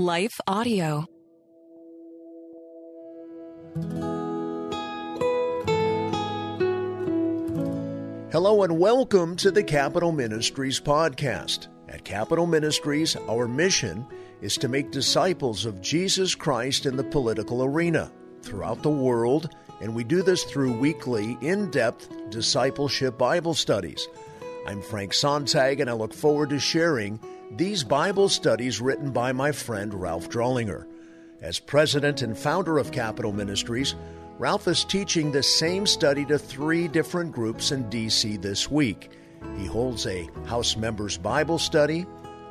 Life Audio. Hello and welcome to the Capital Ministries podcast. At Capital Ministries, our mission is to make disciples of Jesus Christ in the political arena throughout the world, and we do this through weekly, in depth discipleship Bible studies. I'm Frank Sontag, and I look forward to sharing these Bible studies written by my friend Ralph Drollinger. As president and founder of Capital Ministries, Ralph is teaching the same study to three different groups in D.C. this week. He holds a House Members Bible Study,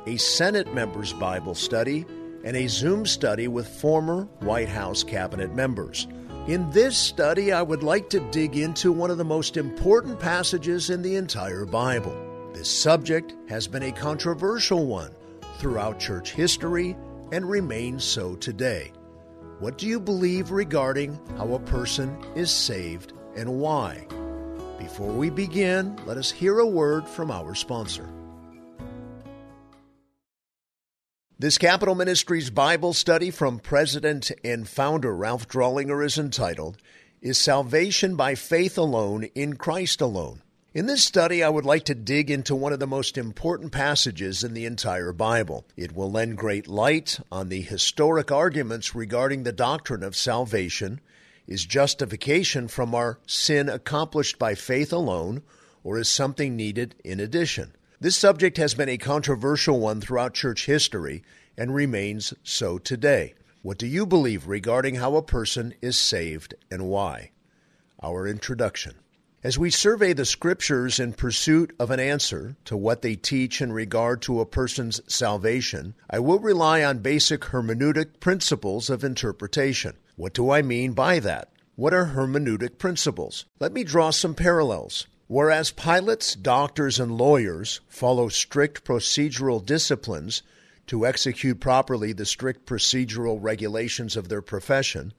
a Senate Members Bible Study, and a Zoom study with former White House cabinet members. In this study, I would like to dig into one of the most important passages in the entire Bible. This subject has been a controversial one throughout church history and remains so today. What do you believe regarding how a person is saved and why? Before we begin, let us hear a word from our sponsor. This Capital Ministries Bible study from President and founder Ralph Drollinger is entitled, Is Salvation by Faith Alone in Christ Alone? In this study, I would like to dig into one of the most important passages in the entire Bible. It will lend great light on the historic arguments regarding the doctrine of salvation. Is justification from our sin accomplished by faith alone, or is something needed in addition? This subject has been a controversial one throughout church history and remains so today. What do you believe regarding how a person is saved and why? Our introduction. As we survey the scriptures in pursuit of an answer to what they teach in regard to a person's salvation, I will rely on basic hermeneutic principles of interpretation. What do I mean by that? What are hermeneutic principles? Let me draw some parallels. Whereas pilots, doctors, and lawyers follow strict procedural disciplines to execute properly the strict procedural regulations of their profession,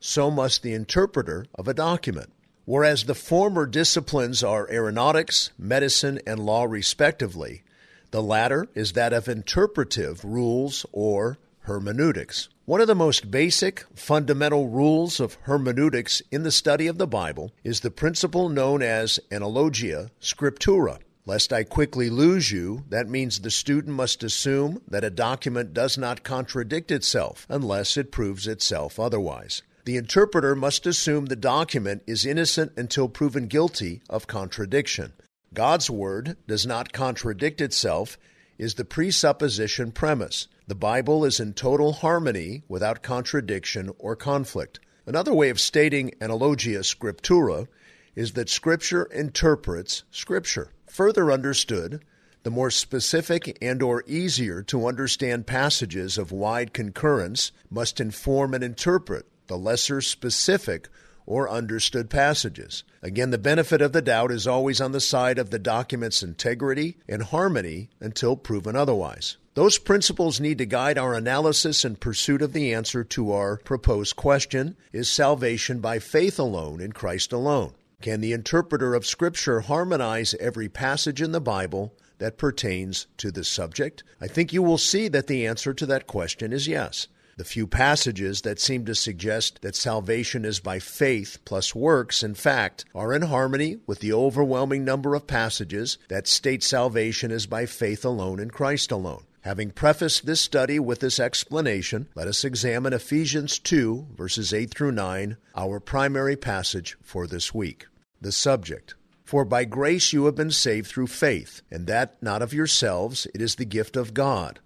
so must the interpreter of a document. Whereas the former disciplines are aeronautics, medicine, and law, respectively, the latter is that of interpretive rules or hermeneutics. One of the most basic, fundamental rules of hermeneutics in the study of the Bible is the principle known as analogia scriptura. Lest I quickly lose you, that means the student must assume that a document does not contradict itself unless it proves itself otherwise. The interpreter must assume the document is innocent until proven guilty of contradiction. God's word does not contradict itself, is the presupposition premise. The Bible is in total harmony without contradiction or conflict. Another way of stating analogia scriptura is that Scripture interprets Scripture. Further understood, the more specific and or easier to understand passages of wide concurrence must inform and interpret the lesser specific or understood passages. Again, the benefit of the doubt is always on the side of the document's integrity and harmony until proven otherwise. Those principles need to guide our analysis in pursuit of the answer to our proposed question Is salvation by faith alone in Christ alone? Can the interpreter of Scripture harmonize every passage in the Bible that pertains to the subject? I think you will see that the answer to that question is yes. The few passages that seem to suggest that salvation is by faith plus works, in fact, are in harmony with the overwhelming number of passages that state salvation is by faith alone in Christ alone. Having prefaced this study with this explanation, let us examine Ephesians 2, verses 8 through 9, our primary passage for this week. The subject For by grace you have been saved through faith, and that not of yourselves, it is the gift of God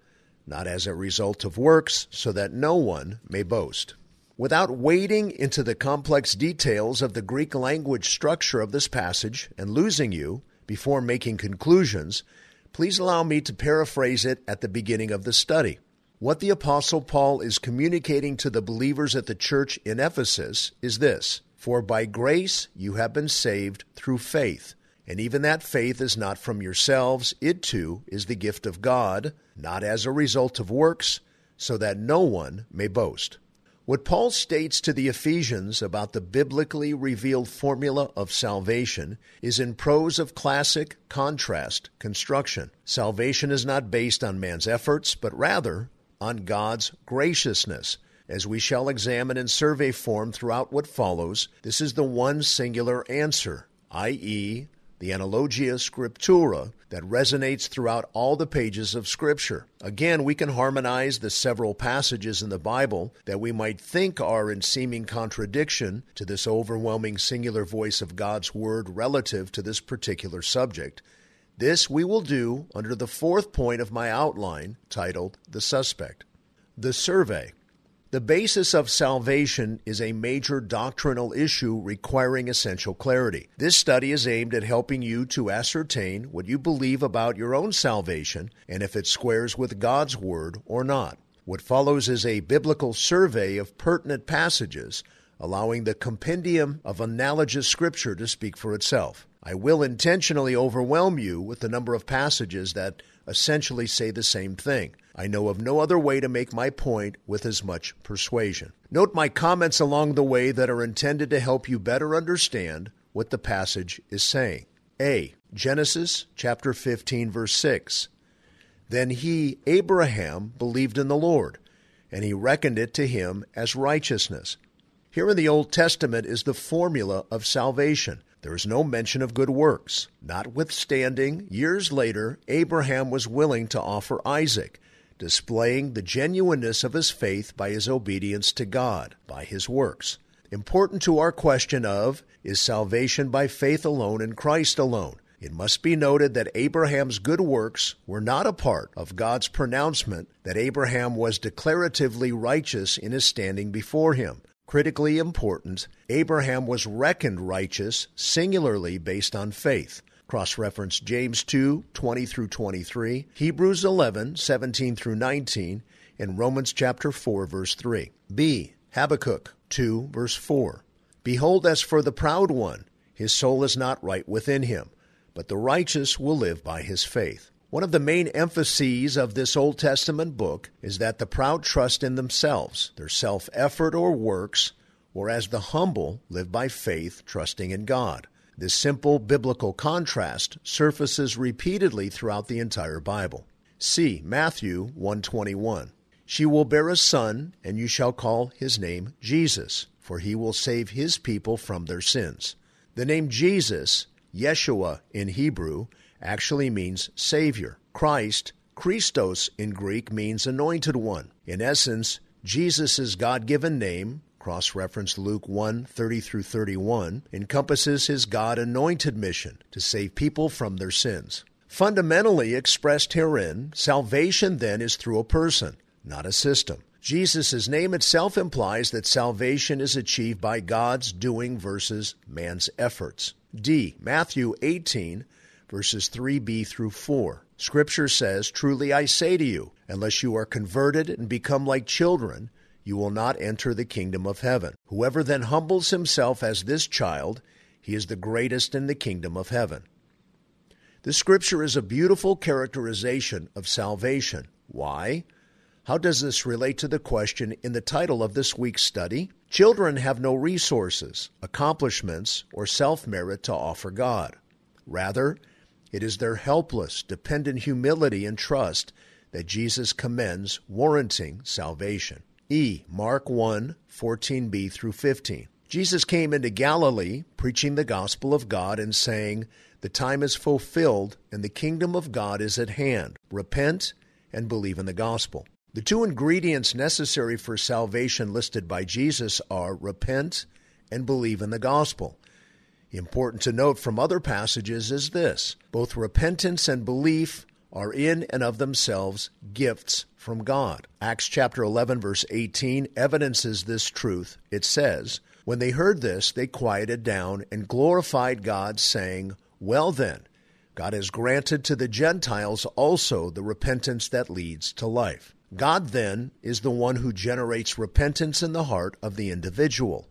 not as a result of works, so that no one may boast. Without wading into the complex details of the Greek language structure of this passage and losing you before making conclusions, please allow me to paraphrase it at the beginning of the study. What the Apostle Paul is communicating to the believers at the church in Ephesus is this For by grace you have been saved through faith and even that faith is not from yourselves, it too is the gift of God, not as a result of works, so that no one may boast. What Paul states to the Ephesians about the biblically revealed formula of salvation is in prose of classic contrast construction. Salvation is not based on man's efforts, but rather on God's graciousness. As we shall examine in survey form throughout what follows, this is the one singular answer, i.e., the analogia scriptura that resonates throughout all the pages of Scripture. Again, we can harmonize the several passages in the Bible that we might think are in seeming contradiction to this overwhelming singular voice of God's Word relative to this particular subject. This we will do under the fourth point of my outline titled The Suspect. The Survey. The basis of salvation is a major doctrinal issue requiring essential clarity. This study is aimed at helping you to ascertain what you believe about your own salvation and if it squares with God's Word or not. What follows is a biblical survey of pertinent passages, allowing the compendium of analogous Scripture to speak for itself. I will intentionally overwhelm you with the number of passages that essentially say the same thing. I know of no other way to make my point with as much persuasion. Note my comments along the way that are intended to help you better understand what the passage is saying. A. Genesis chapter 15 verse 6. Then he, Abraham, believed in the Lord, and he reckoned it to him as righteousness. Here in the Old Testament is the formula of salvation. There is no mention of good works. Notwithstanding, years later, Abraham was willing to offer Isaac, displaying the genuineness of his faith by his obedience to God, by his works. Important to our question of, is salvation by faith alone in Christ alone? It must be noted that Abraham's good works were not a part of God's pronouncement that Abraham was declaratively righteous in his standing before him. Critically important, Abraham was reckoned righteous singularly based on faith. Cross reference James 2 20 through 23, Hebrews 11 17 through 19, and Romans chapter 4, verse 3. B. Habakkuk 2, verse 4. Behold, as for the proud one, his soul is not right within him, but the righteous will live by his faith. One of the main emphases of this Old Testament book is that the proud trust in themselves, their self effort or works, whereas the humble live by faith, trusting in God. This simple biblical contrast surfaces repeatedly throughout the entire Bible. See Matthew 121. She will bear a son, and you shall call his name Jesus, for he will save his people from their sins. The name Jesus, Yeshua in Hebrew, actually means Savior. Christ, Christos in Greek, means anointed one. In essence, Jesus' God given name, cross reference Luke 1 30 through 31, encompasses his God anointed mission to save people from their sins. Fundamentally expressed herein, salvation then is through a person, not a system. Jesus' name itself implies that salvation is achieved by God's doing versus man's efforts. D. Matthew 18, verses 3b through 4. Scripture says, Truly I say to you, unless you are converted and become like children, you will not enter the kingdom of heaven. Whoever then humbles himself as this child, he is the greatest in the kingdom of heaven. The scripture is a beautiful characterization of salvation. Why? How does this relate to the question in the title of this week's study? Children have no resources, accomplishments, or self merit to offer God. Rather, it is their helpless, dependent humility and trust that Jesus commends, warranting salvation. E. Mark 1 14b through 15. Jesus came into Galilee, preaching the gospel of God and saying, The time is fulfilled, and the kingdom of God is at hand. Repent and believe in the gospel. The two ingredients necessary for salvation listed by Jesus are repent and believe in the gospel. Important to note from other passages is this both repentance and belief are in and of themselves gifts from God. Acts chapter 11 verse 18 evidences this truth. It says, "When they heard this, they quieted down and glorified God, saying, Well then, God has granted to the Gentiles also the repentance that leads to life." God then is the one who generates repentance in the heart of the individual.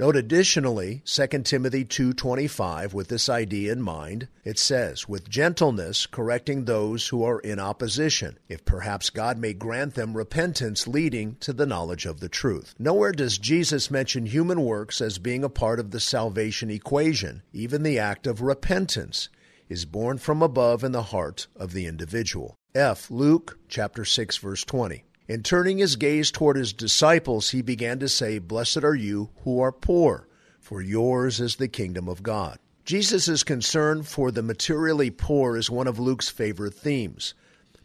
Note additionally 2 Timothy 2:25 with this idea in mind. It says, "With gentleness correcting those who are in opposition, if perhaps God may grant them repentance leading to the knowledge of the truth." Nowhere does Jesus mention human works as being a part of the salvation equation. Even the act of repentance is born from above in the heart of the individual. F. Luke chapter 6 verse 20. And turning his gaze toward his disciples, he began to say, Blessed are you who are poor, for yours is the kingdom of God. Jesus' concern for the materially poor is one of Luke's favorite themes.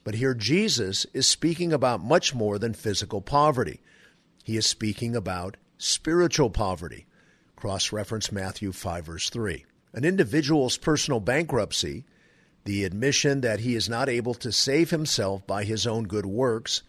But here Jesus is speaking about much more than physical poverty. He is speaking about spiritual poverty. Cross reference Matthew 5, verse 3. An individual's personal bankruptcy, the admission that he is not able to save himself by his own good works,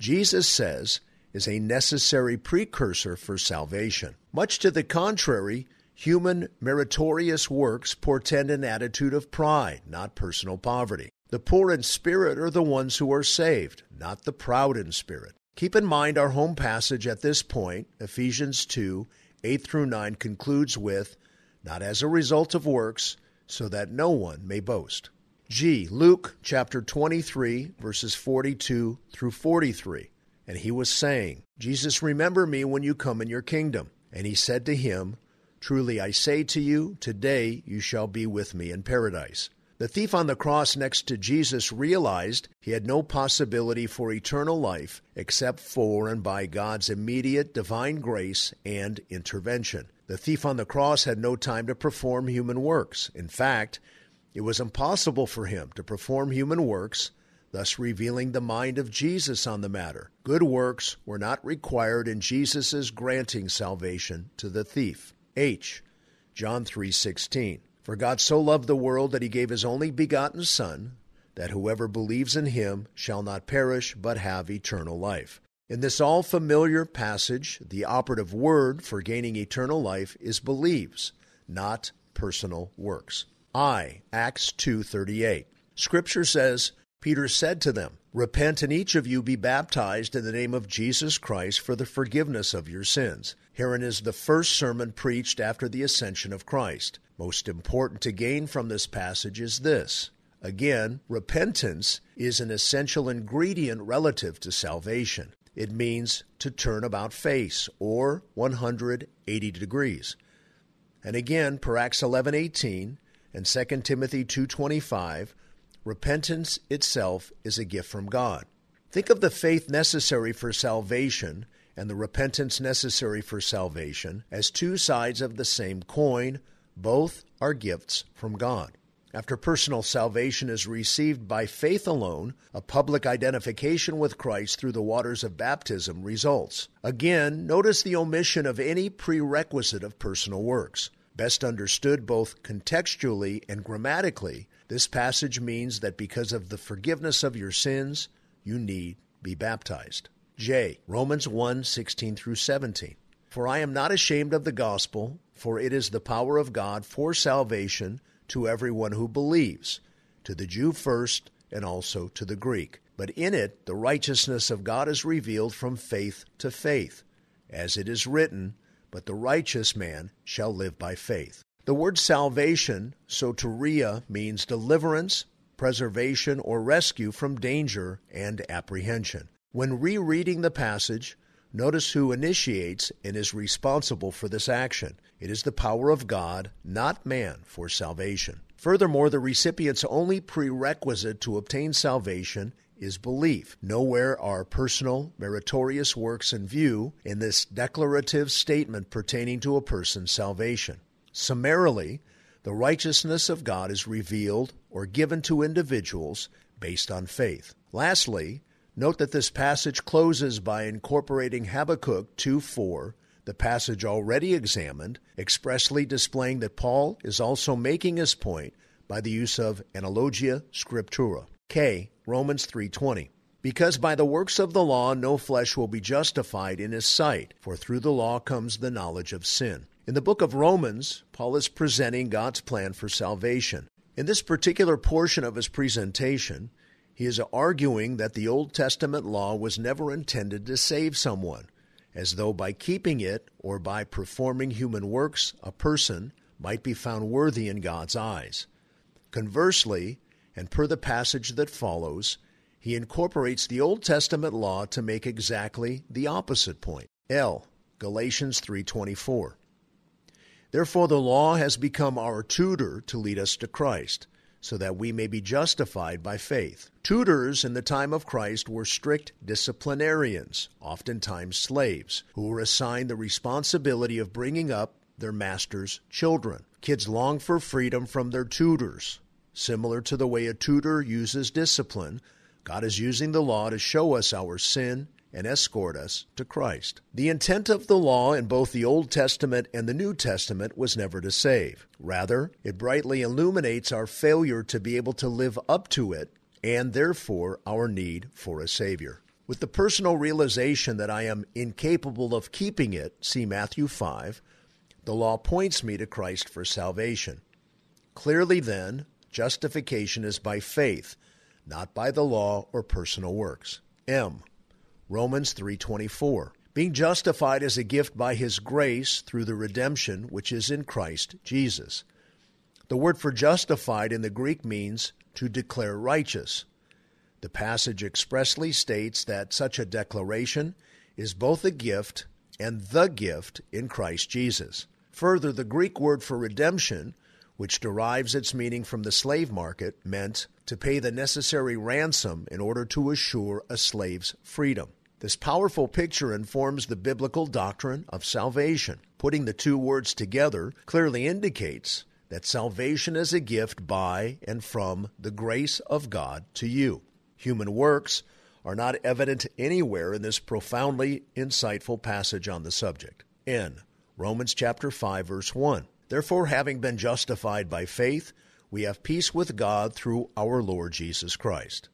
Jesus says, is a necessary precursor for salvation. Much to the contrary, human meritorious works portend an attitude of pride, not personal poverty. The poor in spirit are the ones who are saved, not the proud in spirit. Keep in mind our home passage at this point, Ephesians 2 8 through 9, concludes with, Not as a result of works, so that no one may boast. G. Luke chapter 23, verses 42 through 43. And he was saying, Jesus, remember me when you come in your kingdom. And he said to him, Truly I say to you, today you shall be with me in paradise. The thief on the cross next to Jesus realized he had no possibility for eternal life except for and by God's immediate divine grace and intervention. The thief on the cross had no time to perform human works. In fact, it was impossible for him to perform human works, thus revealing the mind of Jesus on the matter. Good works were not required in Jesus' granting salvation to the thief. H. John 3:16 for God so loved the world that he gave his only begotten Son, that whoever believes in him shall not perish but have eternal life. In this all familiar passage, the operative word for gaining eternal life is believes, not personal works. I, Acts 2:38. Scripture says, Peter said to them, Repent and each of you be baptized in the name of Jesus Christ for the forgiveness of your sins. Herein is the first sermon preached after the ascension of Christ. Most important to gain from this passage is this. Again, repentance is an essential ingredient relative to salvation. It means to turn about face or 180 degrees. And again, per Acts 11:18 and 2 Timothy 2:25, repentance itself is a gift from God. Think of the faith necessary for salvation and the repentance necessary for salvation as two sides of the same coin both are gifts from God. After personal salvation is received by faith alone, a public identification with Christ through the waters of baptism results. Again, notice the omission of any prerequisite of personal works. Best understood both contextually and grammatically, this passage means that because of the forgiveness of your sins, you need be baptized. J. Romans 1 16 through 17. For I am not ashamed of the gospel, for it is the power of God for salvation to everyone who believes, to the Jew first, and also to the Greek. But in it the righteousness of God is revealed from faith to faith, as it is written, But the righteous man shall live by faith. The word salvation, soteria, means deliverance, preservation, or rescue from danger and apprehension. When rereading the passage, Notice who initiates and is responsible for this action. It is the power of God, not man, for salvation. Furthermore, the recipient's only prerequisite to obtain salvation is belief. Nowhere are personal, meritorious works in view in this declarative statement pertaining to a person's salvation. Summarily, the righteousness of God is revealed or given to individuals based on faith. Lastly, Note that this passage closes by incorporating Habakkuk 2 4, the passage already examined, expressly displaying that Paul is also making his point by the use of analogia scriptura. K. Romans 3:20. Because by the works of the law no flesh will be justified in his sight, for through the law comes the knowledge of sin. In the book of Romans, Paul is presenting God's plan for salvation. In this particular portion of his presentation, he is arguing that the Old Testament law was never intended to save someone, as though by keeping it or by performing human works a person might be found worthy in God's eyes. Conversely, and per the passage that follows, he incorporates the Old Testament law to make exactly the opposite point. L. Galatians 3:24. Therefore the law has become our tutor to lead us to Christ so that we may be justified by faith. Tutors in the time of Christ were strict disciplinarians, oftentimes slaves, who were assigned the responsibility of bringing up their master's children. Kids long for freedom from their tutors. Similar to the way a tutor uses discipline, God is using the law to show us our sin and escort us to Christ. The intent of the law in both the Old Testament and the New Testament was never to save. Rather, it brightly illuminates our failure to be able to live up to it and therefore our need for a Savior. With the personal realization that I am incapable of keeping it, see Matthew 5, the law points me to Christ for salvation. Clearly, then, justification is by faith, not by the law or personal works. M. Romans 3:24. Being justified as a gift by his grace through the redemption which is in Christ Jesus. The word for justified in the Greek means to declare righteous. The passage expressly states that such a declaration is both a gift and the gift in Christ Jesus. Further, the Greek word for redemption, which derives its meaning from the slave market, meant to pay the necessary ransom in order to assure a slave's freedom. This powerful picture informs the biblical doctrine of salvation. Putting the two words together clearly indicates that salvation is a gift by and from the grace of God to you. Human works are not evident anywhere in this profoundly insightful passage on the subject. In Romans chapter 5 verse 1. Therefore having been justified by faith, we have peace with God through our Lord Jesus Christ.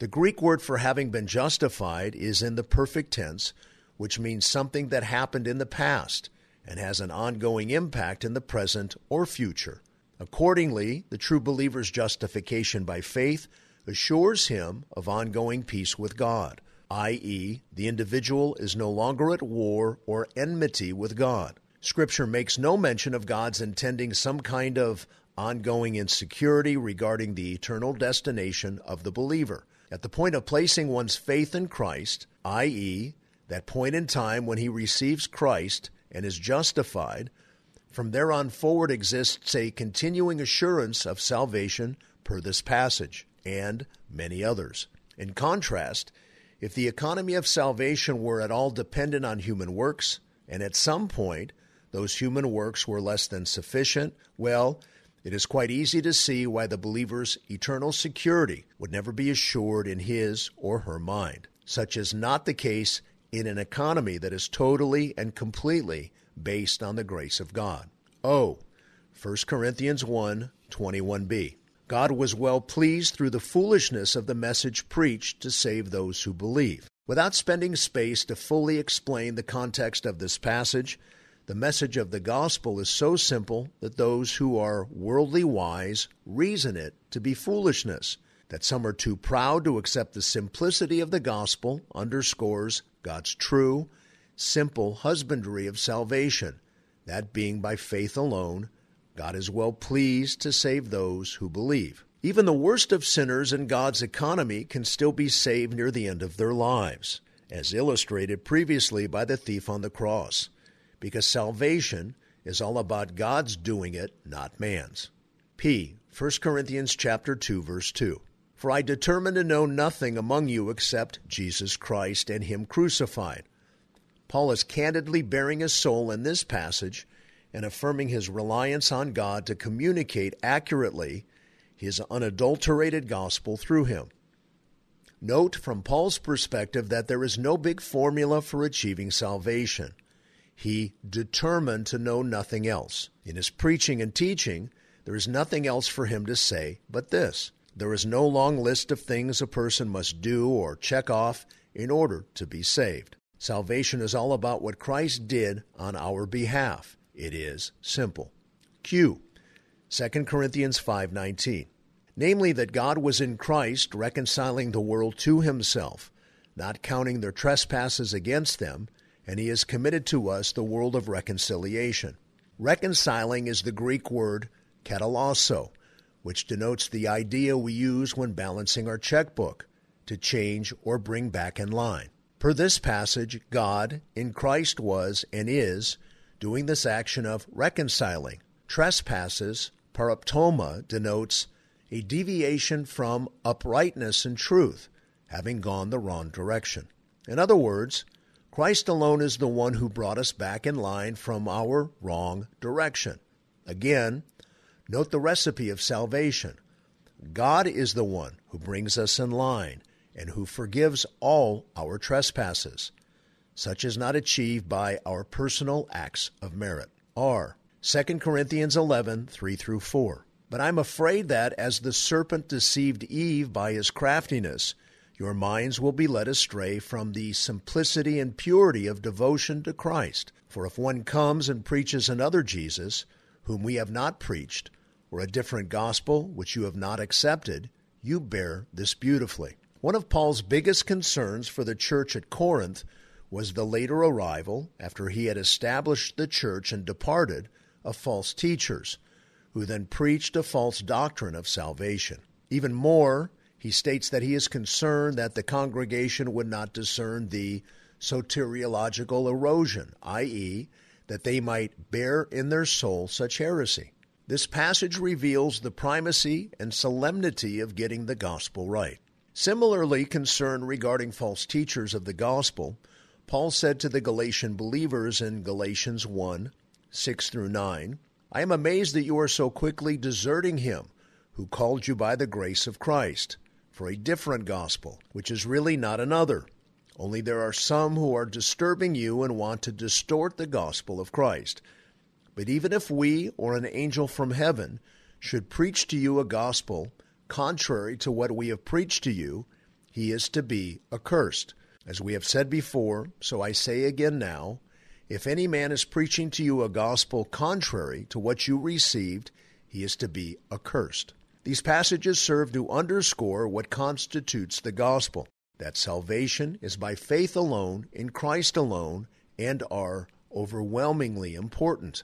The Greek word for having been justified is in the perfect tense, which means something that happened in the past and has an ongoing impact in the present or future. Accordingly, the true believer's justification by faith assures him of ongoing peace with God, i.e., the individual is no longer at war or enmity with God. Scripture makes no mention of God's intending some kind of ongoing insecurity regarding the eternal destination of the believer. At the point of placing one's faith in Christ, i.e., that point in time when he receives Christ and is justified, from there on forward exists a continuing assurance of salvation per this passage and many others. In contrast, if the economy of salvation were at all dependent on human works, and at some point those human works were less than sufficient, well, it is quite easy to see why the believer's eternal security would never be assured in his or her mind. Such is not the case in an economy that is totally and completely based on the grace of God. Oh, 1 Corinthians 1 21b. God was well pleased through the foolishness of the message preached to save those who believe. Without spending space to fully explain the context of this passage, the message of the gospel is so simple that those who are worldly wise reason it to be foolishness. That some are too proud to accept the simplicity of the gospel underscores God's true, simple husbandry of salvation, that being by faith alone, God is well pleased to save those who believe. Even the worst of sinners in God's economy can still be saved near the end of their lives, as illustrated previously by the thief on the cross because salvation is all about God's doing it, not man's. P. 1 Corinthians chapter 2 verse 2. For I determined to know nothing among you except Jesus Christ and him crucified. Paul is candidly baring his soul in this passage and affirming his reliance on God to communicate accurately his unadulterated gospel through him. Note from Paul's perspective that there is no big formula for achieving salvation he determined to know nothing else. In his preaching and teaching, there is nothing else for him to say but this. There is no long list of things a person must do or check off in order to be saved. Salvation is all about what Christ did on our behalf. It is simple. Q. 2 Corinthians 5:19. Namely that God was in Christ reconciling the world to himself, not counting their trespasses against them, and he has committed to us the world of reconciliation. Reconciling is the Greek word katalasso, which denotes the idea we use when balancing our checkbook to change or bring back in line. Per this passage, God in Christ was and is doing this action of reconciling. Trespasses, paraptoma, denotes a deviation from uprightness and truth, having gone the wrong direction. In other words, Christ alone is the one who brought us back in line from our wrong direction. Again, note the recipe of salvation. God is the one who brings us in line and who forgives all our trespasses. Such is not achieved by our personal acts of merit. R. 2 Corinthians 11, 3 through 4. But I'm afraid that as the serpent deceived Eve by his craftiness, your minds will be led astray from the simplicity and purity of devotion to Christ. For if one comes and preaches another Jesus, whom we have not preached, or a different gospel which you have not accepted, you bear this beautifully. One of Paul's biggest concerns for the church at Corinth was the later arrival, after he had established the church and departed, of false teachers, who then preached a false doctrine of salvation. Even more, he states that he is concerned that the congregation would not discern the soteriological erosion, i.e., that they might bear in their soul such heresy. This passage reveals the primacy and solemnity of getting the gospel right. Similarly concerned regarding false teachers of the gospel, Paul said to the Galatian believers in Galatians 1 6 through 9, I am amazed that you are so quickly deserting him who called you by the grace of Christ for a different gospel, which is really not another. Only there are some who are disturbing you and want to distort the gospel of Christ. But even if we or an angel from heaven should preach to you a gospel contrary to what we have preached to you, he is to be accursed. As we have said before, so I say again now if any man is preaching to you a gospel contrary to what you received, he is to be accursed. These passages serve to underscore what constitutes the gospel that salvation is by faith alone, in Christ alone, and are overwhelmingly important.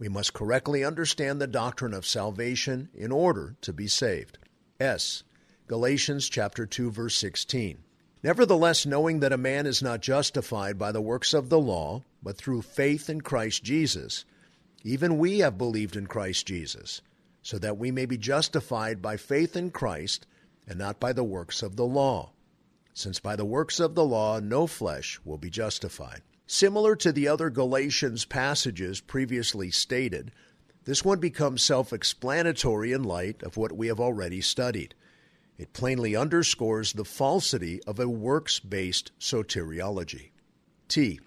We must correctly understand the doctrine of salvation in order to be saved. S. Galatians chapter 2 verse 16. Nevertheless, knowing that a man is not justified by the works of the law, but through faith in Christ Jesus, even we have believed in Christ Jesus so that we may be justified by faith in Christ and not by the works of the law, since by the works of the law no flesh will be justified. Similar to the other Galatians passages previously stated, this one becomes self explanatory in light of what we have already studied. It plainly underscores the falsity of a works based soteriology. T.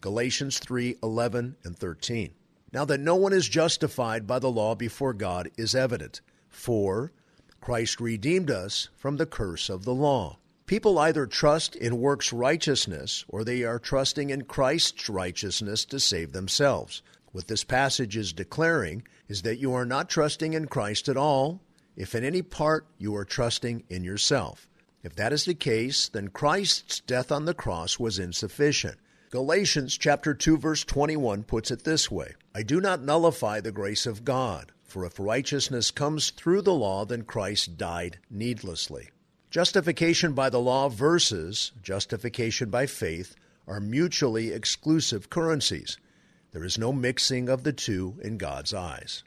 Galatians 3 11 and 13. Now that no one is justified by the law before God is evident. For Christ redeemed us from the curse of the law. People either trust in works righteousness or they are trusting in Christ's righteousness to save themselves. What this passage is declaring is that you are not trusting in Christ at all, if in any part you are trusting in yourself. If that is the case, then Christ's death on the cross was insufficient. Galatians chapter 2 verse 21 puts it this way: I do not nullify the grace of God, for if righteousness comes through the law, then Christ died needlessly. Justification by the law versus justification by faith are mutually exclusive currencies. There is no mixing of the two in God's eyes.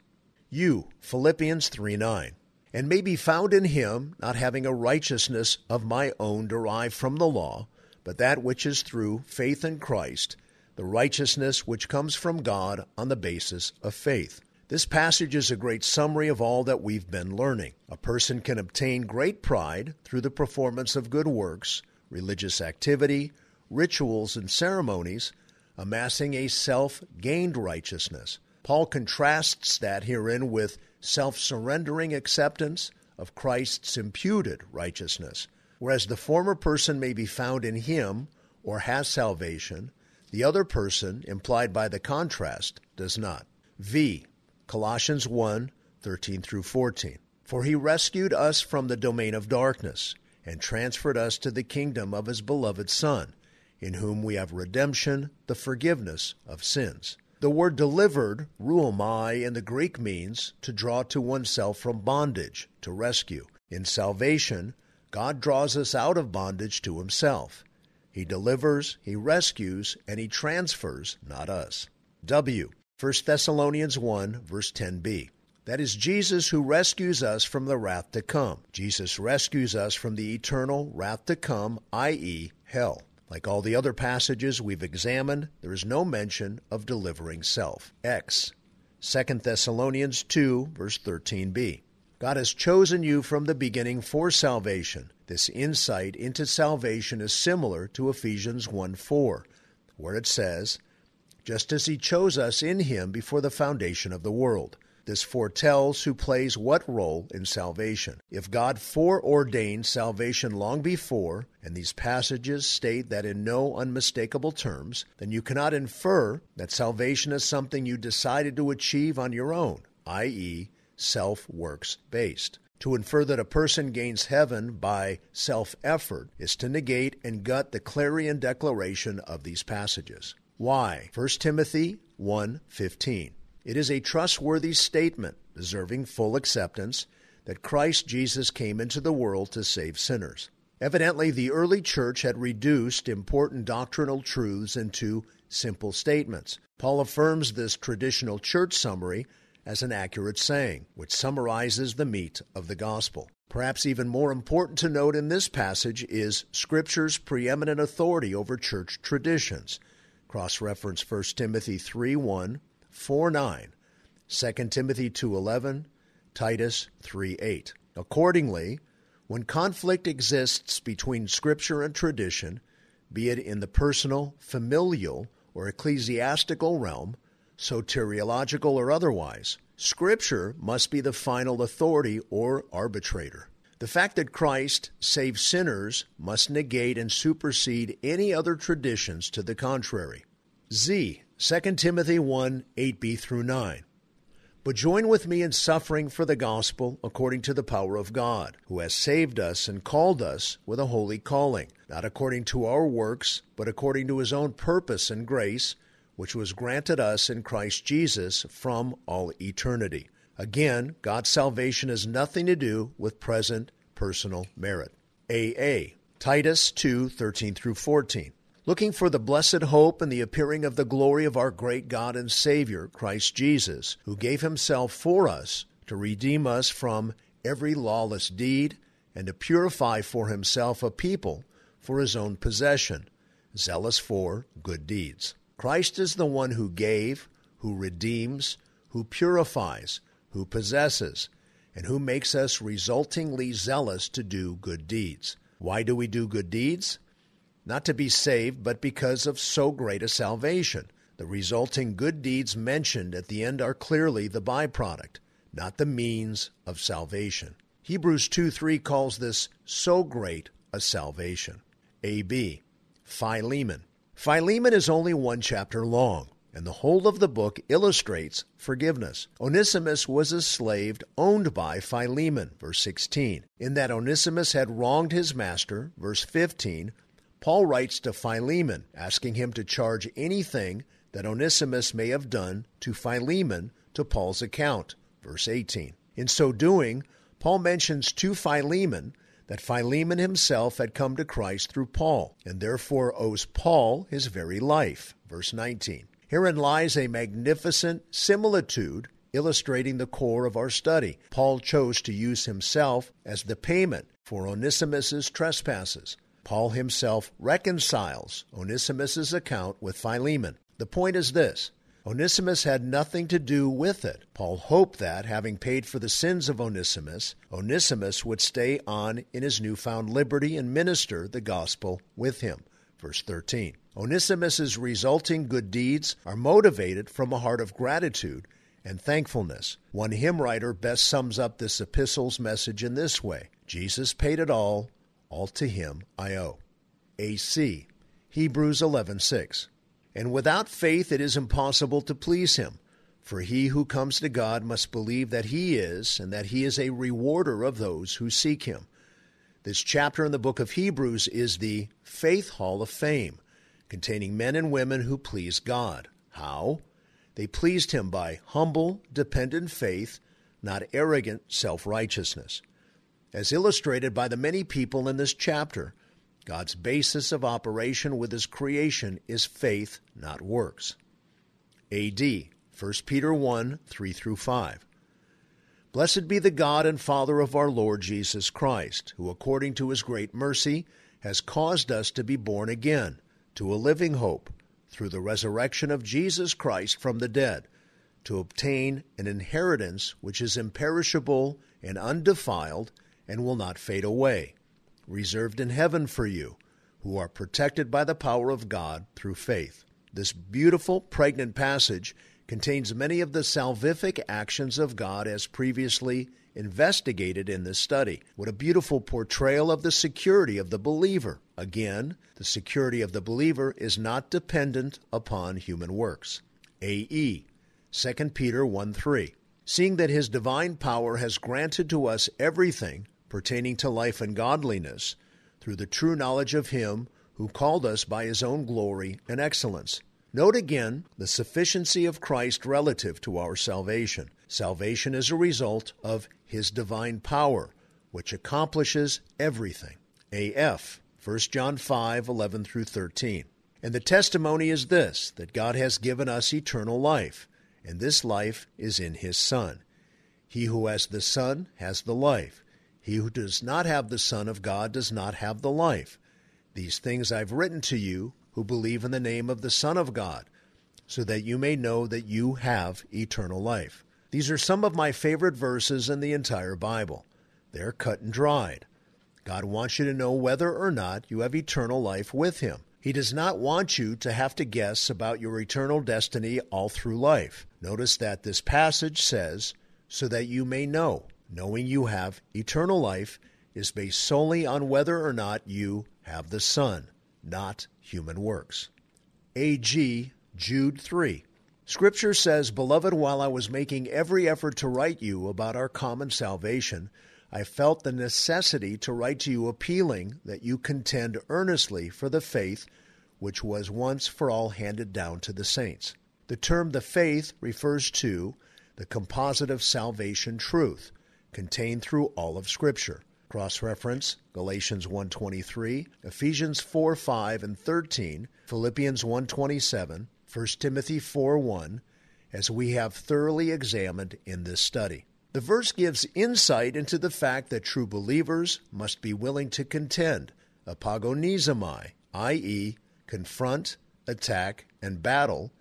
U, Philippians 3 9, and may be found in him, not having a righteousness of my own derived from the law but that which is through faith in Christ, the righteousness which comes from God on the basis of faith. This passage is a great summary of all that we've been learning. A person can obtain great pride through the performance of good works, religious activity, rituals, and ceremonies, amassing a self gained righteousness. Paul contrasts that herein with self surrendering acceptance of Christ's imputed righteousness. Whereas the former person may be found in him or has salvation, the other person, implied by the contrast, does not. V. Colossians 1 13 through 14. For he rescued us from the domain of darkness and transferred us to the kingdom of his beloved Son, in whom we have redemption, the forgiveness of sins. The word delivered, ruomai, in the Greek means to draw to oneself from bondage, to rescue. In salvation, God draws us out of bondage to himself. He delivers, he rescues, and he transfers, not us. W. 1 Thessalonians 1, verse 10b. That is Jesus who rescues us from the wrath to come. Jesus rescues us from the eternal wrath to come, i.e., hell. Like all the other passages we've examined, there is no mention of delivering self. X. 2 Thessalonians 2, verse 13b. God has chosen you from the beginning for salvation. This insight into salvation is similar to Ephesians 1 4, where it says, Just as He chose us in Him before the foundation of the world. This foretells who plays what role in salvation. If God foreordained salvation long before, and these passages state that in no unmistakable terms, then you cannot infer that salvation is something you decided to achieve on your own, i.e., self works based. To infer that a person gains heaven by self effort is to negate and gut the clarion declaration of these passages. Y? 1 Timothy 1:15. It is a trustworthy statement, deserving full acceptance, that Christ Jesus came into the world to save sinners. Evidently, the early church had reduced important doctrinal truths into simple statements. Paul affirms this traditional church summary as an accurate saying, which summarizes the meat of the gospel. Perhaps even more important to note in this passage is Scripture's preeminent authority over church traditions. Cross reference 1 Timothy 3 1, 4 9, 2 Timothy 2 11, Titus 3 8. Accordingly, when conflict exists between Scripture and tradition, be it in the personal, familial, or ecclesiastical realm, soteriological or otherwise, Scripture must be the final authority or arbitrator. The fact that Christ saves sinners must negate and supersede any other traditions to the contrary. Z. 2 Timothy 1 8b through 9. But join with me in suffering for the gospel according to the power of God, who has saved us and called us with a holy calling, not according to our works, but according to his own purpose and grace which was granted us in Christ Jesus from all eternity. Again, God's salvation has nothing to do with present personal merit. AA, Titus 2:13 through 14. Looking for the blessed hope and the appearing of the glory of our great God and Savior, Christ Jesus, who gave himself for us to redeem us from every lawless deed and to purify for himself a people for his own possession, zealous for good deeds. Christ is the one who gave, who redeems, who purifies, who possesses, and who makes us resultingly zealous to do good deeds. Why do we do good deeds? Not to be saved, but because of so great a salvation. The resulting good deeds mentioned at the end are clearly the byproduct, not the means of salvation. Hebrews 2 3 calls this so great a salvation. A.B. Philemon. Philemon is only one chapter long, and the whole of the book illustrates forgiveness. Onesimus was a slave owned by Philemon, verse 16. In that Onesimus had wronged his master, verse 15, Paul writes to Philemon, asking him to charge anything that Onesimus may have done to Philemon to Paul's account, verse 18. In so doing, Paul mentions to Philemon that Philemon himself had come to Christ through Paul, and therefore owes Paul his very life. Verse 19. Herein lies a magnificent similitude illustrating the core of our study. Paul chose to use himself as the payment for Onesimus's trespasses. Paul himself reconciles Onesimus's account with Philemon. The point is this Onesimus had nothing to do with it. Paul hoped that, having paid for the sins of Onesimus, Onesimus would stay on in his newfound liberty and minister the gospel with him. Verse 13. Onesimus's resulting good deeds are motivated from a heart of gratitude and thankfulness. One hymn writer best sums up this epistle's message in this way Jesus paid it all, all to him I owe. AC. Hebrews 11:6. And without faith it is impossible to please him. For he who comes to God must believe that he is, and that he is a rewarder of those who seek him. This chapter in the book of Hebrews is the Faith Hall of Fame, containing men and women who please God. How? They pleased him by humble, dependent faith, not arrogant self righteousness. As illustrated by the many people in this chapter, God's basis of operation with his creation is faith, not works. AD 1 Peter 1 3 through 5. Blessed be the God and Father of our Lord Jesus Christ, who according to his great mercy has caused us to be born again to a living hope through the resurrection of Jesus Christ from the dead, to obtain an inheritance which is imperishable and undefiled and will not fade away, reserved in heaven for you, who are protected by the power of God through faith. This beautiful, pregnant passage contains many of the salvific actions of God as previously investigated in this study. What a beautiful portrayal of the security of the believer. Again, the security of the believer is not dependent upon human works. AE 2 Peter 1 3. Seeing that his divine power has granted to us everything pertaining to life and godliness, through the true knowledge of him who called us by his own glory and excellence. Note again the sufficiency of Christ relative to our salvation. Salvation is a result of his divine power, which accomplishes everything. AF 1 John 5 11 through 13. And the testimony is this that God has given us eternal life, and this life is in his Son. He who has the Son has the life. He who does not have the Son of God does not have the life. These things I've written to you who believe in the name of the Son of God, so that you may know that you have eternal life. These are some of my favorite verses in the entire Bible. They're cut and dried. God wants you to know whether or not you have eternal life with Him. He does not want you to have to guess about your eternal destiny all through life. Notice that this passage says, so that you may know knowing you have eternal life, is based solely on whether or not you have the Son, not human works. A.G. Jude 3. Scripture says, Beloved, while I was making every effort to write you about our common salvation, I felt the necessity to write to you appealing that you contend earnestly for the faith which was once for all handed down to the saints. The term the faith refers to the composite of salvation truth, contained through all of Scripture. Cross reference Galatians 1:23, Ephesians 4:5 and 13, Philippians 1:27, 1 Timothy 4:1, as we have thoroughly examined in this study. The verse gives insight into the fact that true believers must be willing to contend, epagonizomai, i.e., confront, attack, and battle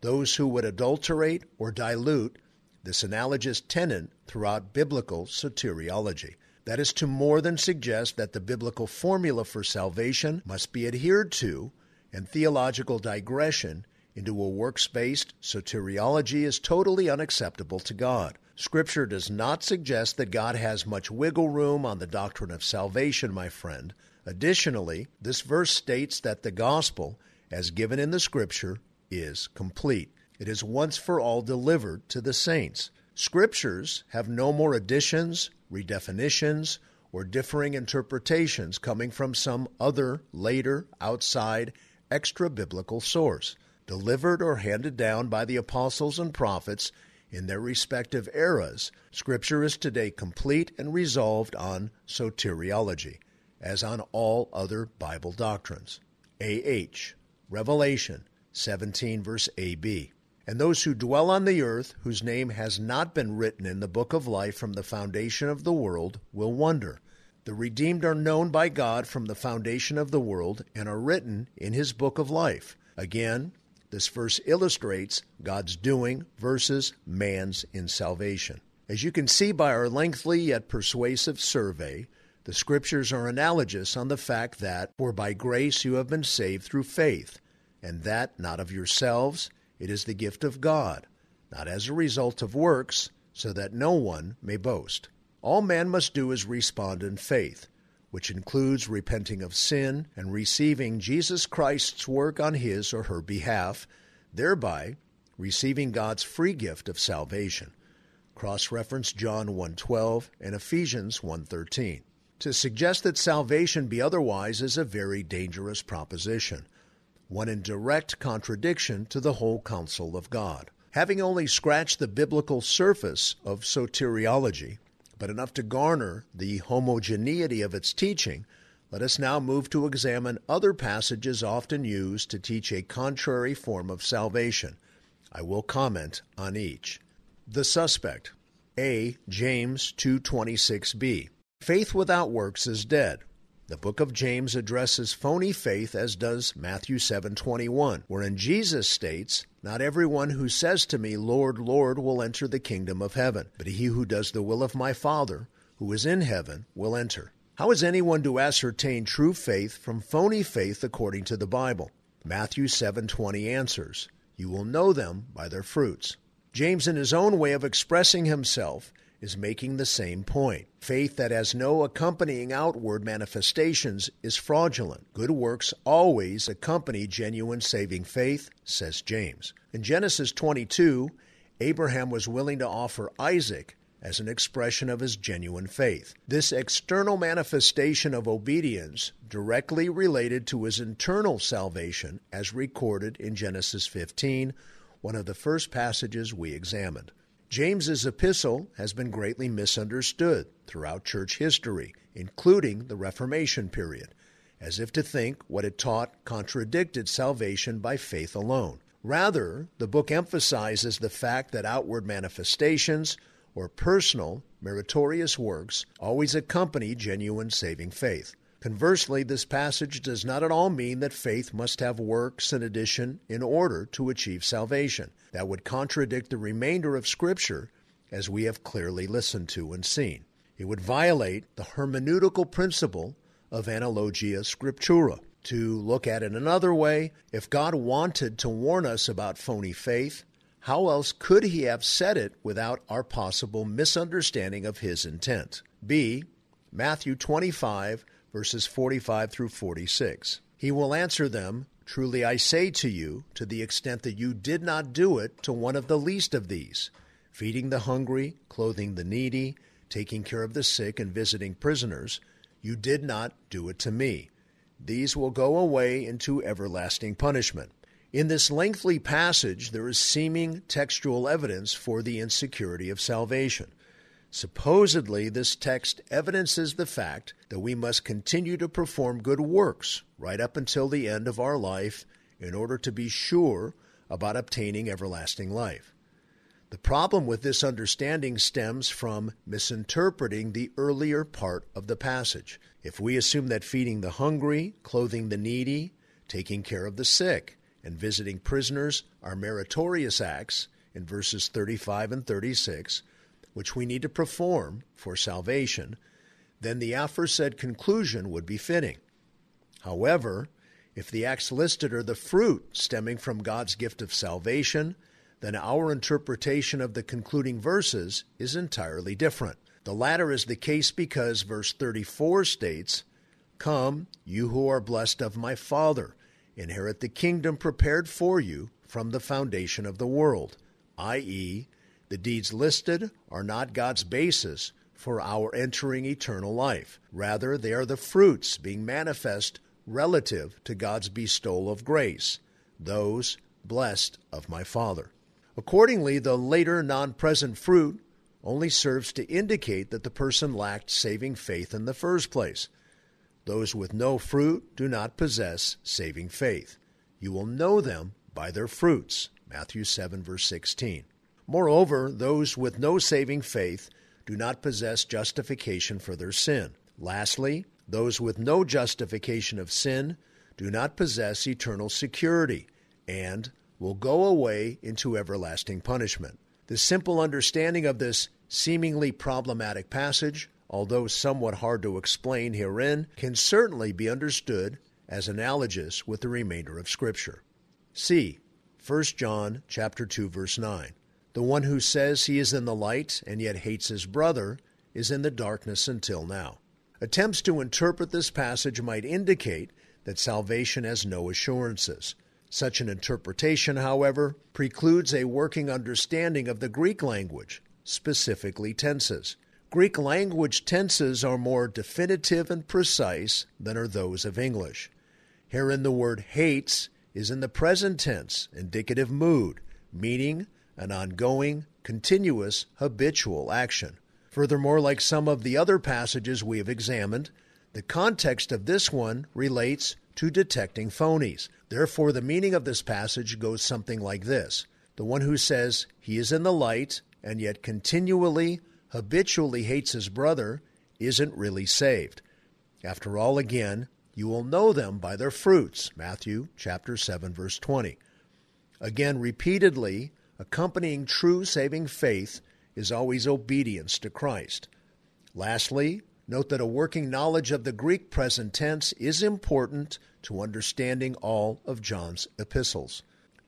those who would adulterate or dilute this analogous tenet throughout biblical soteriology. That is to more than suggest that the biblical formula for salvation must be adhered to, and theological digression into a works based soteriology is totally unacceptable to God. Scripture does not suggest that God has much wiggle room on the doctrine of salvation, my friend. Additionally, this verse states that the gospel, as given in the Scripture, is complete. It is once for all delivered to the saints. Scriptures have no more additions, redefinitions, or differing interpretations coming from some other, later, outside, extra biblical source, delivered or handed down by the apostles and prophets in their respective eras. Scripture is today complete and resolved on soteriology, as on all other Bible doctrines. A.H. Revelation 17, verse A.B. And those who dwell on the earth, whose name has not been written in the book of life from the foundation of the world, will wonder. The redeemed are known by God from the foundation of the world and are written in his book of life. Again, this verse illustrates God's doing versus man's in salvation. As you can see by our lengthy yet persuasive survey, the scriptures are analogous on the fact that, for by grace you have been saved through faith, and that not of yourselves, it is the gift of God, not as a result of works, so that no one may boast. All man must do is respond in faith, which includes repenting of sin and receiving Jesus Christ's work on his or her behalf, thereby receiving God's free gift of salvation. Cross reference John 1:12 and Ephesians 1:13. To suggest that salvation be otherwise is a very dangerous proposition one in direct contradiction to the whole counsel of God. Having only scratched the biblical surface of soteriology, but enough to garner the homogeneity of its teaching, let us now move to examine other passages often used to teach a contrary form of salvation. I will comment on each. The suspect. A. James 2:26b. Faith without works is dead. The book of James addresses phony faith as does Matthew 7:21, wherein Jesus states, "Not everyone who says to me, Lord, Lord, will enter the kingdom of heaven, but he who does the will of my Father, who is in heaven, will enter." How is anyone to ascertain true faith from phony faith according to the Bible? Matthew 7:20 answers, "You will know them by their fruits." James in his own way of expressing himself is making the same point. Faith that has no accompanying outward manifestations is fraudulent. Good works always accompany genuine saving faith, says James. In Genesis 22, Abraham was willing to offer Isaac as an expression of his genuine faith. This external manifestation of obedience directly related to his internal salvation, as recorded in Genesis 15, one of the first passages we examined. James's epistle has been greatly misunderstood throughout church history, including the Reformation period, as if to think what it taught contradicted salvation by faith alone. Rather, the book emphasizes the fact that outward manifestations or personal, meritorious works always accompany genuine saving faith. Conversely, this passage does not at all mean that faith must have works in addition in order to achieve salvation. That would contradict the remainder of Scripture, as we have clearly listened to and seen. It would violate the hermeneutical principle of analogia scriptura. To look at it another way, if God wanted to warn us about phony faith, how else could he have said it without our possible misunderstanding of his intent? B. Matthew 25, verses 45 through 46. He will answer them, Truly I say to you, to the extent that you did not do it to one of the least of these, feeding the hungry, clothing the needy, taking care of the sick, and visiting prisoners, you did not do it to me. These will go away into everlasting punishment. In this lengthy passage, there is seeming textual evidence for the insecurity of salvation. Supposedly, this text evidences the fact that we must continue to perform good works right up until the end of our life in order to be sure about obtaining everlasting life. The problem with this understanding stems from misinterpreting the earlier part of the passage. If we assume that feeding the hungry, clothing the needy, taking care of the sick, and visiting prisoners are meritorious acts in verses 35 and 36, which we need to perform for salvation, then the aforesaid conclusion would be fitting. However, if the acts listed are the fruit stemming from God's gift of salvation, then our interpretation of the concluding verses is entirely different. The latter is the case because verse 34 states, Come, you who are blessed of my Father, inherit the kingdom prepared for you from the foundation of the world, i.e., the deeds listed are not God's basis for our entering eternal life. Rather, they are the fruits being manifest relative to God's bestowal of grace, those blessed of my Father. Accordingly, the later non present fruit only serves to indicate that the person lacked saving faith in the first place. Those with no fruit do not possess saving faith. You will know them by their fruits. Matthew 7, verse 16. Moreover, those with no saving faith do not possess justification for their sin. Lastly, those with no justification of sin do not possess eternal security and will go away into everlasting punishment. The simple understanding of this seemingly problematic passage, although somewhat hard to explain herein, can certainly be understood as analogous with the remainder of Scripture. See 1 John chapter 2 verse 9. The one who says he is in the light and yet hates his brother is in the darkness until now. Attempts to interpret this passage might indicate that salvation has no assurances. Such an interpretation, however, precludes a working understanding of the Greek language, specifically tenses. Greek language tenses are more definitive and precise than are those of English. Herein, the word hates is in the present tense, indicative mood, meaning an ongoing, continuous, habitual action. Furthermore, like some of the other passages we have examined, the context of this one relates to detecting phonies. Therefore, the meaning of this passage goes something like this The one who says he is in the light and yet continually habitually hates his brother isn't really saved. After all, again, you will know them by their fruits. Matthew chapter 7 verse 20. Again, repeatedly accompanying true saving faith is always obedience to Christ. Lastly, note that a working knowledge of the Greek present tense is important to understanding all of John's epistles.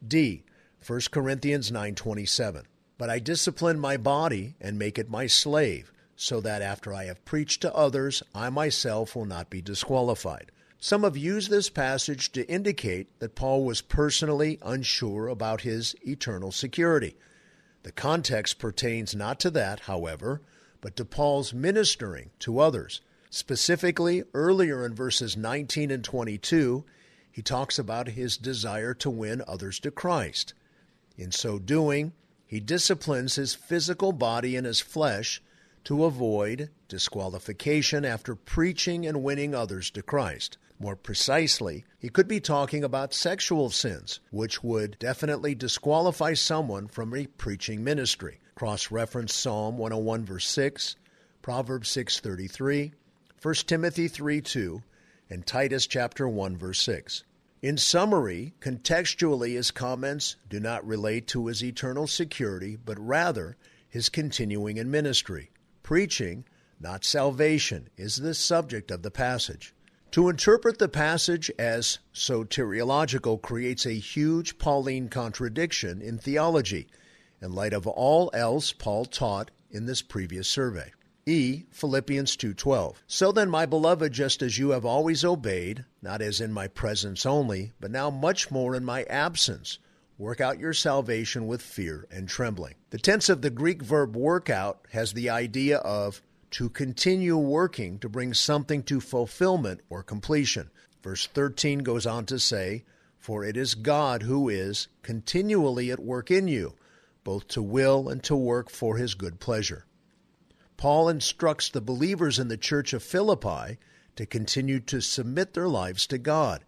D. 1 Corinthians 9:27. But I discipline my body and make it my slave, so that after I have preached to others, I myself will not be disqualified. Some have used this passage to indicate that Paul was personally unsure about his eternal security. The context pertains not to that, however, but to Paul's ministering to others. Specifically, earlier in verses 19 and 22, he talks about his desire to win others to Christ. In so doing, he disciplines his physical body and his flesh to avoid disqualification after preaching and winning others to Christ. More precisely, he could be talking about sexual sins, which would definitely disqualify someone from a preaching ministry. Cross reference Psalm 101 verse 6, Proverbs 6:33, 1 Timothy 3:2, and Titus chapter 1 verse 6. In summary, contextually, his comments do not relate to his eternal security, but rather his continuing in ministry. Preaching, not salvation, is the subject of the passage. To interpret the passage as soteriological creates a huge Pauline contradiction in theology, in light of all else Paul taught in this previous survey. E. Philippians 2:12. So then, my beloved, just as you have always obeyed, not as in my presence only, but now much more in my absence, work out your salvation with fear and trembling. The tense of the Greek verb work out has the idea of to continue working to bring something to fulfillment or completion. Verse 13 goes on to say, For it is God who is continually at work in you, both to will and to work for his good pleasure. Paul instructs the believers in the church of Philippi to continue to submit their lives to God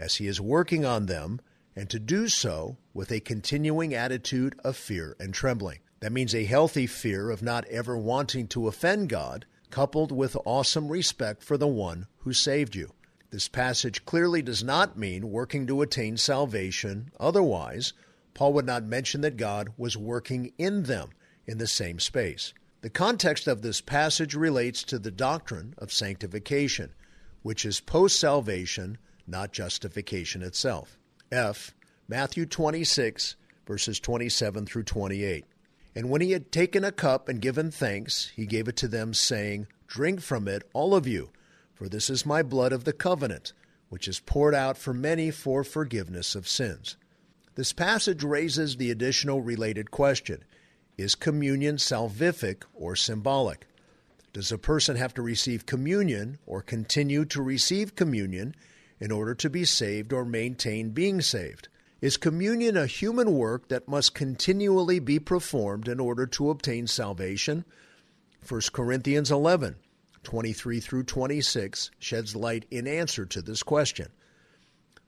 as He is working on them, and to do so with a continuing attitude of fear and trembling. That means a healthy fear of not ever wanting to offend God, coupled with awesome respect for the one who saved you. This passage clearly does not mean working to attain salvation. Otherwise, Paul would not mention that God was working in them in the same space. The context of this passage relates to the doctrine of sanctification, which is post salvation, not justification itself. F. Matthew 26, verses 27 through 28. And when he had taken a cup and given thanks, he gave it to them, saying, Drink from it, all of you, for this is my blood of the covenant, which is poured out for many for forgiveness of sins. This passage raises the additional related question is communion salvific or symbolic? Does a person have to receive communion or continue to receive communion in order to be saved or maintain being saved? Is communion a human work that must continually be performed in order to obtain salvation? 1 Corinthians 11, 23 through 26 sheds light in answer to this question.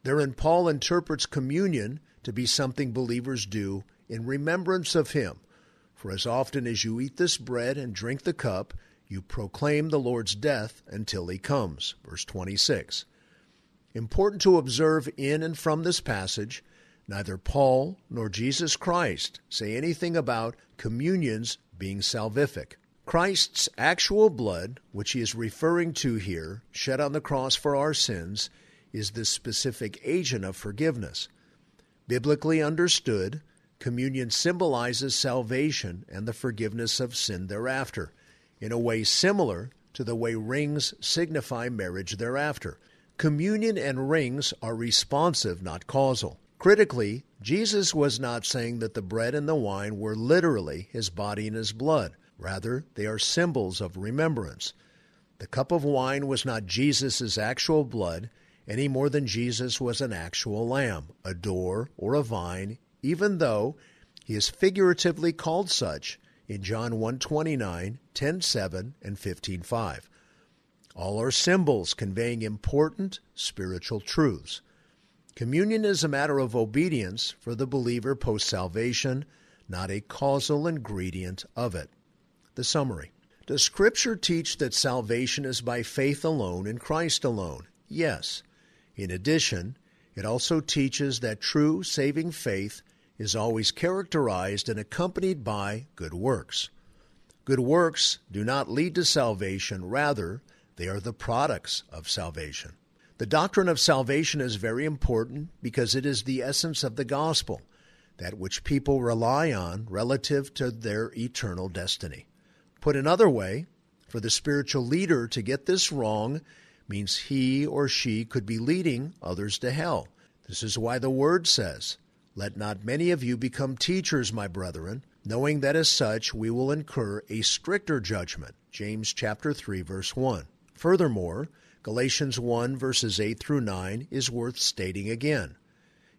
Therein, Paul interprets communion to be something believers do in remembrance of him for as often as you eat this bread and drink the cup, you proclaim the Lord's death until he comes. Verse 26. Important to observe in and from this passage, neither Paul nor Jesus Christ say anything about communions being salvific. Christ's actual blood, which he is referring to here, shed on the cross for our sins, is the specific agent of forgiveness. Biblically understood, communion symbolizes salvation and the forgiveness of sin thereafter, in a way similar to the way rings signify marriage thereafter. Communion and rings are responsive, not causal. Critically, Jesus was not saying that the bread and the wine were literally his body and his blood. Rather, they are symbols of remembrance. The cup of wine was not Jesus' actual blood any more than Jesus was an actual lamb, a door, or a vine even though he is figuratively called such in John 1:29, 10:7, and 15:5. All are symbols conveying important spiritual truths. Communion is a matter of obedience for the believer post salvation, not a causal ingredient of it. The summary. Does Scripture teach that salvation is by faith alone in Christ alone? Yes. In addition, it also teaches that true saving faith is always characterized and accompanied by good works. Good works do not lead to salvation, rather, they are the products of salvation. The doctrine of salvation is very important because it is the essence of the gospel, that which people rely on relative to their eternal destiny. Put another way, for the spiritual leader to get this wrong means he or she could be leading others to hell. This is why the Word says, Let not many of you become teachers, my brethren, knowing that as such we will incur a stricter judgment. James chapter 3 verse 1. Furthermore, Galatians 1 verses 8 through 9 is worth stating again.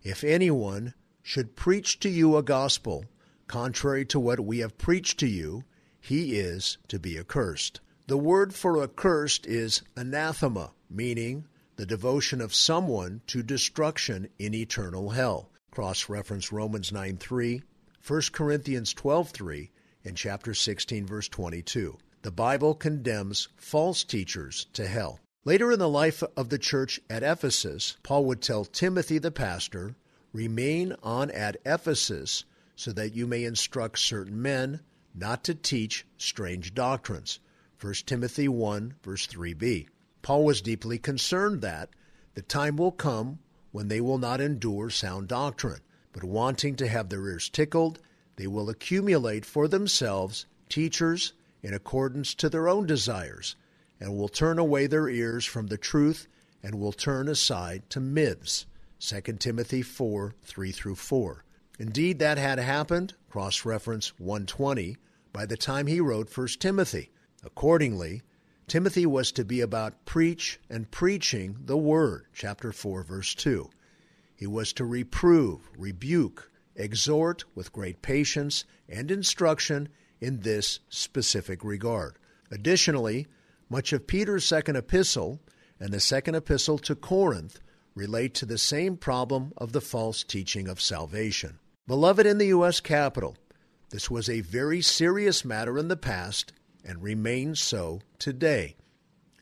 If anyone should preach to you a gospel contrary to what we have preached to you, he is to be accursed. The word for accursed is anathema, meaning the devotion of someone to destruction in eternal hell. Cross reference Romans 9 3, 1 Corinthians 12 3, and chapter 16, verse 22. The Bible condemns false teachers to hell. Later in the life of the church at Ephesus, Paul would tell Timothy the pastor, Remain on at Ephesus so that you may instruct certain men not to teach strange doctrines. 1 Timothy 1, verse 3b. Paul was deeply concerned that the time will come when they will not endure sound doctrine, but wanting to have their ears tickled, they will accumulate for themselves teachers in accordance to their own desires and will turn away their ears from the truth and will turn aside to myths. 2 Timothy 4 3 through 4. Indeed, that had happened, cross reference 120, by the time he wrote 1 Timothy. Accordingly, Timothy was to be about preach and preaching the word, chapter 4, verse 2. He was to reprove, rebuke, exhort with great patience and instruction in this specific regard. Additionally, much of Peter's second epistle and the second epistle to Corinth relate to the same problem of the false teaching of salvation. Beloved in the U.S. Capitol, this was a very serious matter in the past and remains so today.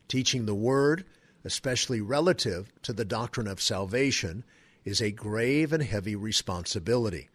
Teaching the Word, especially relative to the doctrine of salvation, is a grave and heavy responsibility.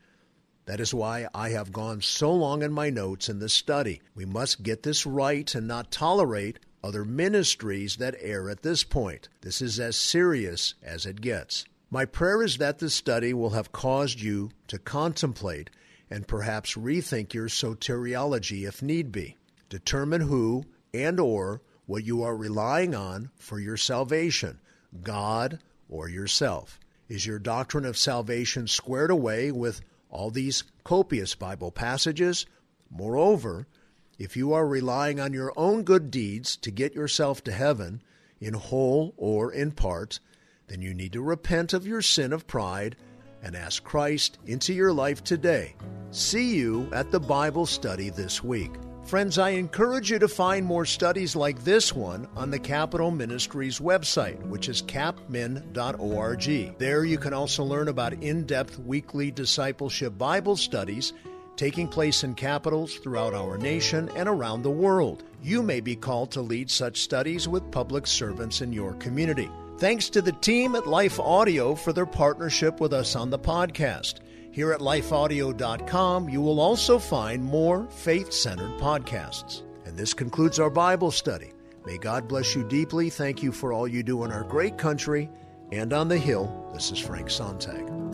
That is why I have gone so long in my notes in this study. We must get this right and not tolerate other ministries that err at this point. This is as serious as it gets. My prayer is that this study will have caused you to contemplate and perhaps rethink your soteriology if need be. Determine who and or what you are relying on for your salvation, God or yourself. Is your doctrine of salvation squared away with all these copious Bible passages? Moreover, if you are relying on your own good deeds to get yourself to heaven, in whole or in part, then you need to repent of your sin of pride and ask Christ into your life today. See you at the Bible study this week. Friends, I encourage you to find more studies like this one on the Capitol Ministries website, which is capmin.org. There you can also learn about in depth weekly discipleship Bible studies taking place in capitals throughout our nation and around the world. You may be called to lead such studies with public servants in your community. Thanks to the team at Life Audio for their partnership with us on the podcast. Here at lifeaudio.com, you will also find more faith centered podcasts. And this concludes our Bible study. May God bless you deeply. Thank you for all you do in our great country. And on the Hill, this is Frank Sontag.